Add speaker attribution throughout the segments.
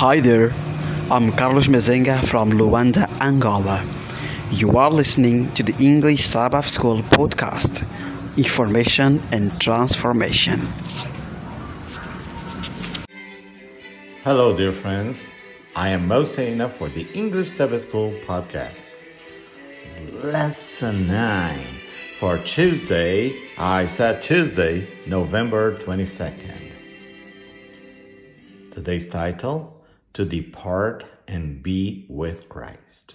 Speaker 1: Hi there, I'm Carlos Mezenga from Luanda, Angola. You are listening to the English Sabbath School podcast Information and Transformation.
Speaker 2: Hello, dear friends. I am Moseina for the English Sabbath School podcast. Lesson 9 for Tuesday. I said Tuesday, November 22nd. Today's title to depart and be with Christ.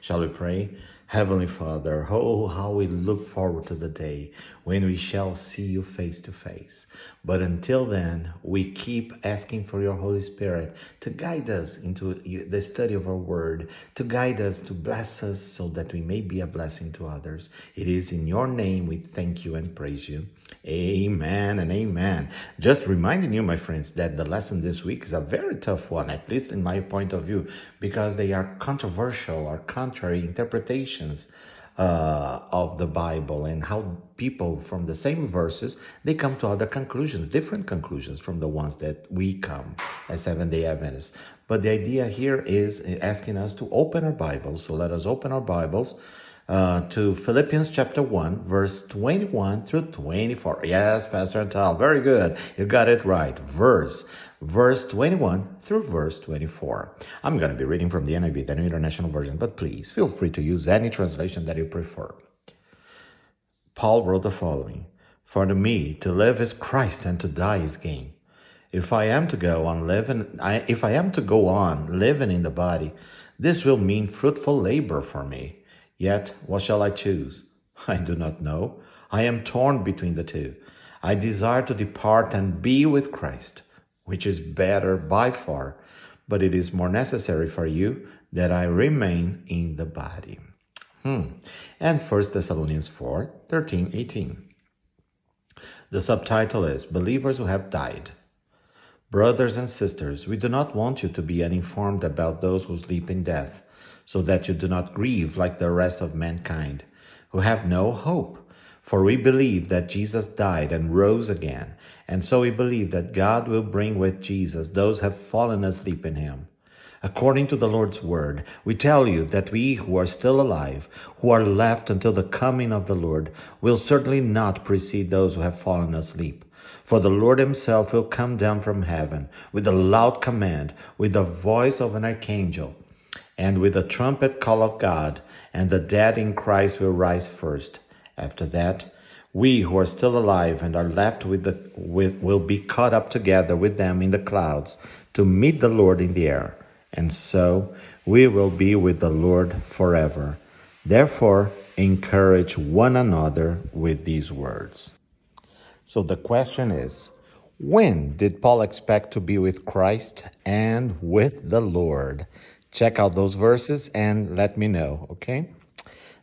Speaker 2: Shall we pray? Heavenly Father, oh, how we look forward to the day when we shall see you face to face. But until then, we keep asking for your Holy Spirit to guide us into the study of our word, to guide us, to bless us so that we may be a blessing to others. It is in your name we thank you and praise you. Amen and amen. Just reminding you, my friends, that the lesson this week is a very tough one, at least in my point of view, because they are controversial or contrary interpretations uh, of the Bible and how people from the same verses they come to other conclusions, different conclusions from the ones that we come as Seven Day Adventists. But the idea here is asking us to open our Bibles. So let us open our Bibles uh, to Philippians chapter 1, verse 21 through 24. Yes, Pastor Antal, very good. You got it right. Verse, verse 21 through verse 24. I'm going to be reading from the NIV, the New International Version, but please feel free to use any translation that you prefer. Paul wrote the following, For to me, to live is Christ and to die is gain. If I am to go on living, I, if I am to go on living in the body, this will mean fruitful labor for me. Yet, what shall I choose? I do not know. I am torn between the two. I desire to depart and be with Christ, which is better by far, but it is more necessary for you that I remain in the body. Hmm. And 1 Thessalonians 4 13, 18. The subtitle is Believers Who Have Died. Brothers and sisters, we do not want you to be uninformed about those who sleep in death so that you do not grieve like the rest of mankind, who have no hope. For we believe that Jesus died and rose again, and so we believe that God will bring with Jesus those who have fallen asleep in him. According to the Lord's word, we tell you that we who are still alive, who are left until the coming of the Lord, will certainly not precede those who have fallen asleep. For the Lord himself will come down from heaven with a loud command, with the voice of an archangel, and with the trumpet call of God, and the dead in Christ will rise first. After that, we who are still alive and are left with the with will be caught up together with them in the clouds to meet the Lord in the air, and so we will be with the Lord forever. Therefore, encourage one another with these words. So the question is, when did Paul expect to be with Christ and with the Lord? Check out those verses and let me know, okay?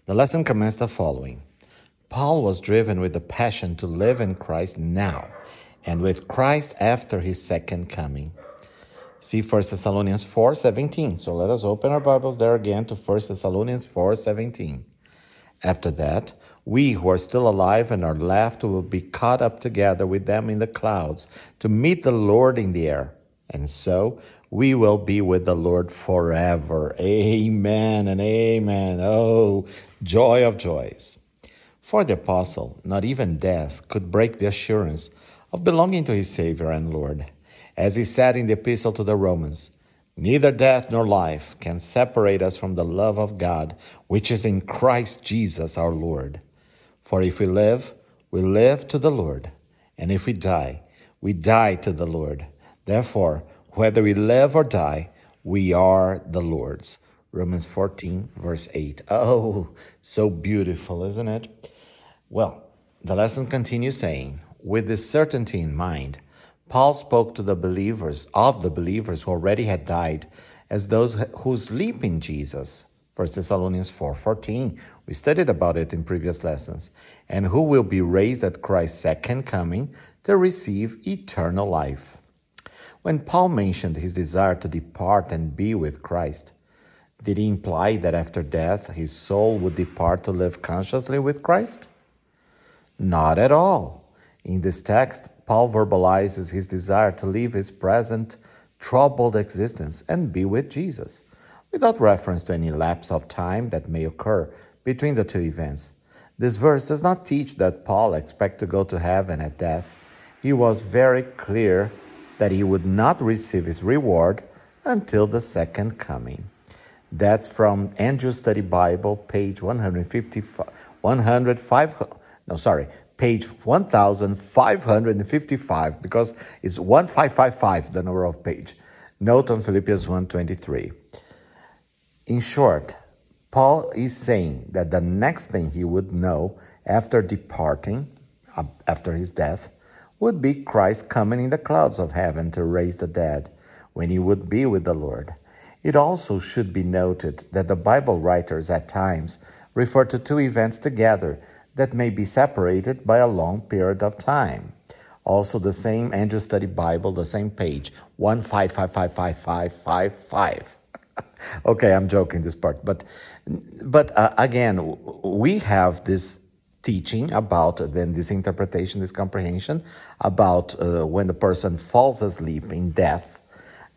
Speaker 2: The lesson commenced the following. Paul was driven with the passion to live in Christ now and with Christ after his second coming. See 1 Thessalonians 4:17. So let us open our Bibles there again to 1 Thessalonians 4:17. After that, we who are still alive and are left will be caught up together with them in the clouds to meet the Lord in the air. And so we will be with the Lord forever. Amen and amen. Oh, joy of joys. For the apostle, not even death could break the assurance of belonging to his Savior and Lord. As he said in the epistle to the Romans, neither death nor life can separate us from the love of God, which is in Christ Jesus our Lord. For if we live, we live to the Lord. And if we die, we die to the Lord. Therefore, whether we live or die, we are the Lord's. Romans 14, verse 8. Oh, so beautiful, isn't it? Well, the lesson continues saying, with this certainty in mind, Paul spoke to the believers, of the believers who already had died, as those who sleep in Jesus. 1 Thessalonians 4:14. We studied about it in previous lessons. And who will be raised at Christ's second coming to receive eternal life. When Paul mentioned his desire to depart and be with Christ, did he imply that after death his soul would depart to live consciously with Christ? Not at all. In this text, Paul verbalizes his desire to leave his present troubled existence and be with Jesus, without reference to any lapse of time that may occur between the two events. This verse does not teach that Paul expect to go to heaven at death. He was very clear that he would not receive his reward until the second coming. That's from Andrews Study Bible, page 155, 105, no, sorry, page 1555, because it's 1555, the number of page. Note on Philippians 1.23. In short, Paul is saying that the next thing he would know after departing, uh, after his death, would be Christ coming in the clouds of heaven to raise the dead, when he would be with the Lord. It also should be noted that the Bible writers at times refer to two events together that may be separated by a long period of time. Also, the same Andrews Study Bible, the same page, 15555555. okay, I'm joking this part, but but uh, again, we have this teaching about then this interpretation, this comprehension about uh, when the person falls asleep in death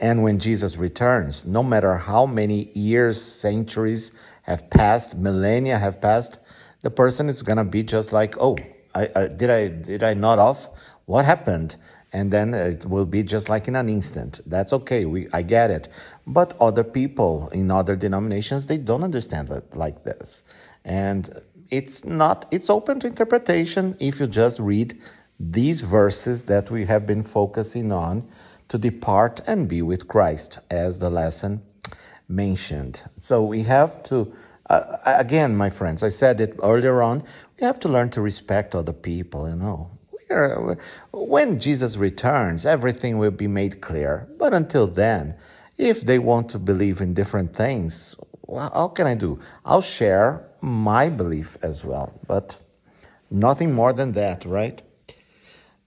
Speaker 2: and when Jesus returns, no matter how many years, centuries have passed, millennia have passed, the person is going to be just like, oh, I, I, did I did I nod off? What happened? And then it will be just like in an instant. That's okay. We I get it. But other people in other denominations they don't understand it like this, and it's not. It's open to interpretation if you just read these verses that we have been focusing on to depart and be with Christ, as the lesson mentioned. So we have to, uh, again, my friends, I said it earlier on, we have to learn to respect other people, you know. Are, when Jesus returns, everything will be made clear. But until then, if they want to believe in different things, well, how can I do? I'll share my belief as well, but nothing more than that, right?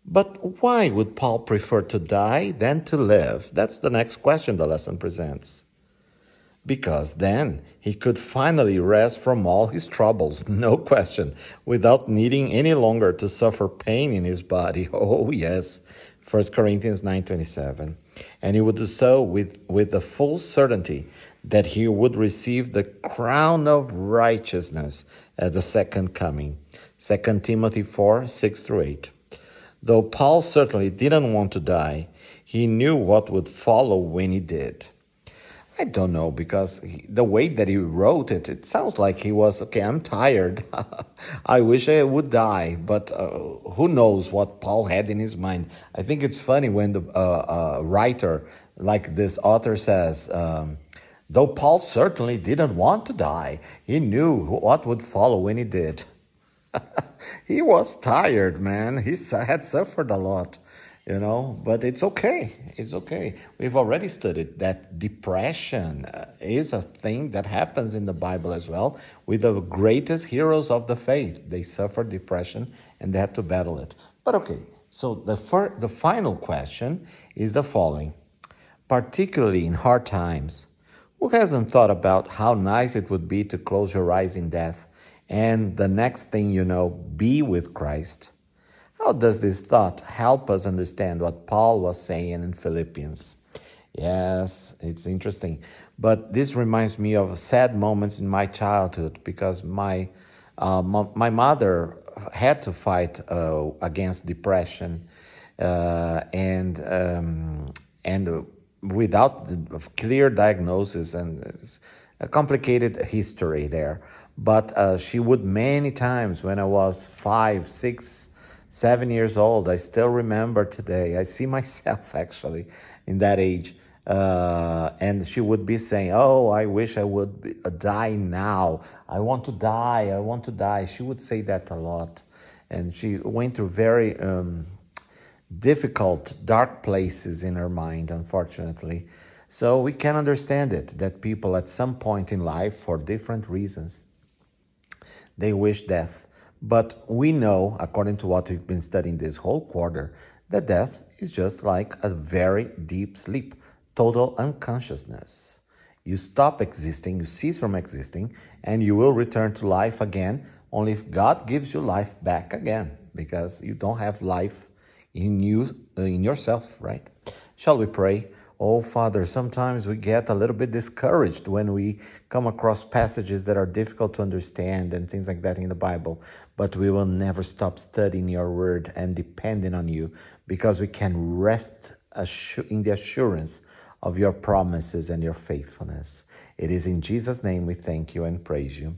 Speaker 2: But why would Paul prefer to die than to live? That's the next question the lesson presents. Because then he could finally rest from all his troubles, no question, without needing any longer to suffer pain in his body. Oh yes, 1 Corinthians 9:27. And he would do so with, with the full certainty that he would receive the crown of righteousness at the second coming. 2 Timothy 4, 6 through 8. Though Paul certainly didn't want to die, he knew what would follow when he did. I don't know because he, the way that he wrote it, it sounds like he was okay. I'm tired. I wish I would die, but uh, who knows what Paul had in his mind? I think it's funny when the uh, uh, writer, like this author, says, um, "Though Paul certainly didn't want to die, he knew what would follow when he did." he was tired, man. He had suffered a lot, you know, but it's okay. It's okay. We've already studied that depression uh, is a thing that happens in the Bible as well with the greatest heroes of the faith. They suffered depression and they had to battle it. But okay, so the, fir- the final question is the following. Particularly in hard times, who hasn't thought about how nice it would be to close your eyes in death and the next thing you know, be with Christ. How does this thought help us understand what Paul was saying in Philippians? Yes, it's interesting. But this reminds me of sad moments in my childhood because my uh, my mother had to fight uh, against depression uh, and um, and without clear diagnosis and a complicated history there. But uh, she would many times when I was five, six, seven years old. I still remember today. I see myself actually in that age. Uh, and she would be saying, "Oh, I wish I would be, uh, die now. I want to die. I want to die." She would say that a lot, and she went through very um, difficult, dark places in her mind, unfortunately. So we can understand it that people at some point in life, for different reasons, they wish death. But we know, according to what we've been studying this whole quarter, that death is just like a very deep sleep, total unconsciousness. You stop existing, you cease from existing, and you will return to life again only if God gives you life back again, because you don't have life in you, in yourself, right? Shall we pray? Oh, Father, sometimes we get a little bit discouraged when we come across passages that are difficult to understand and things like that in the Bible. But we will never stop studying your word and depending on you because we can rest in the assurance of your promises and your faithfulness. It is in Jesus' name we thank you and praise you.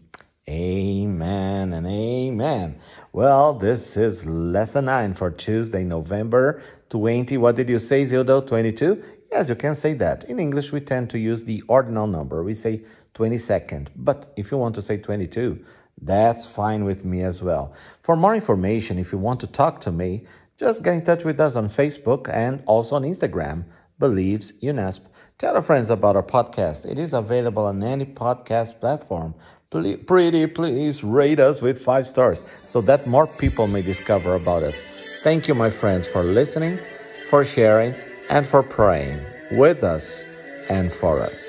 Speaker 2: Amen and amen. Well, this is lesson 9 for Tuesday, November 20. What did you say, Zildo? 22? Yes, you can say that. In English, we tend to use the ordinal number. We say 22nd. But if you want to say 22, that's fine with me as well. For more information, if you want to talk to me, just get in touch with us on Facebook and also on Instagram, Believes UNESP. Tell your friends about our podcast. It is available on any podcast platform pretty please rate us with five stars so that more people may discover about us. Thank you, my friends, for listening, for sharing, and for praying with us and for us.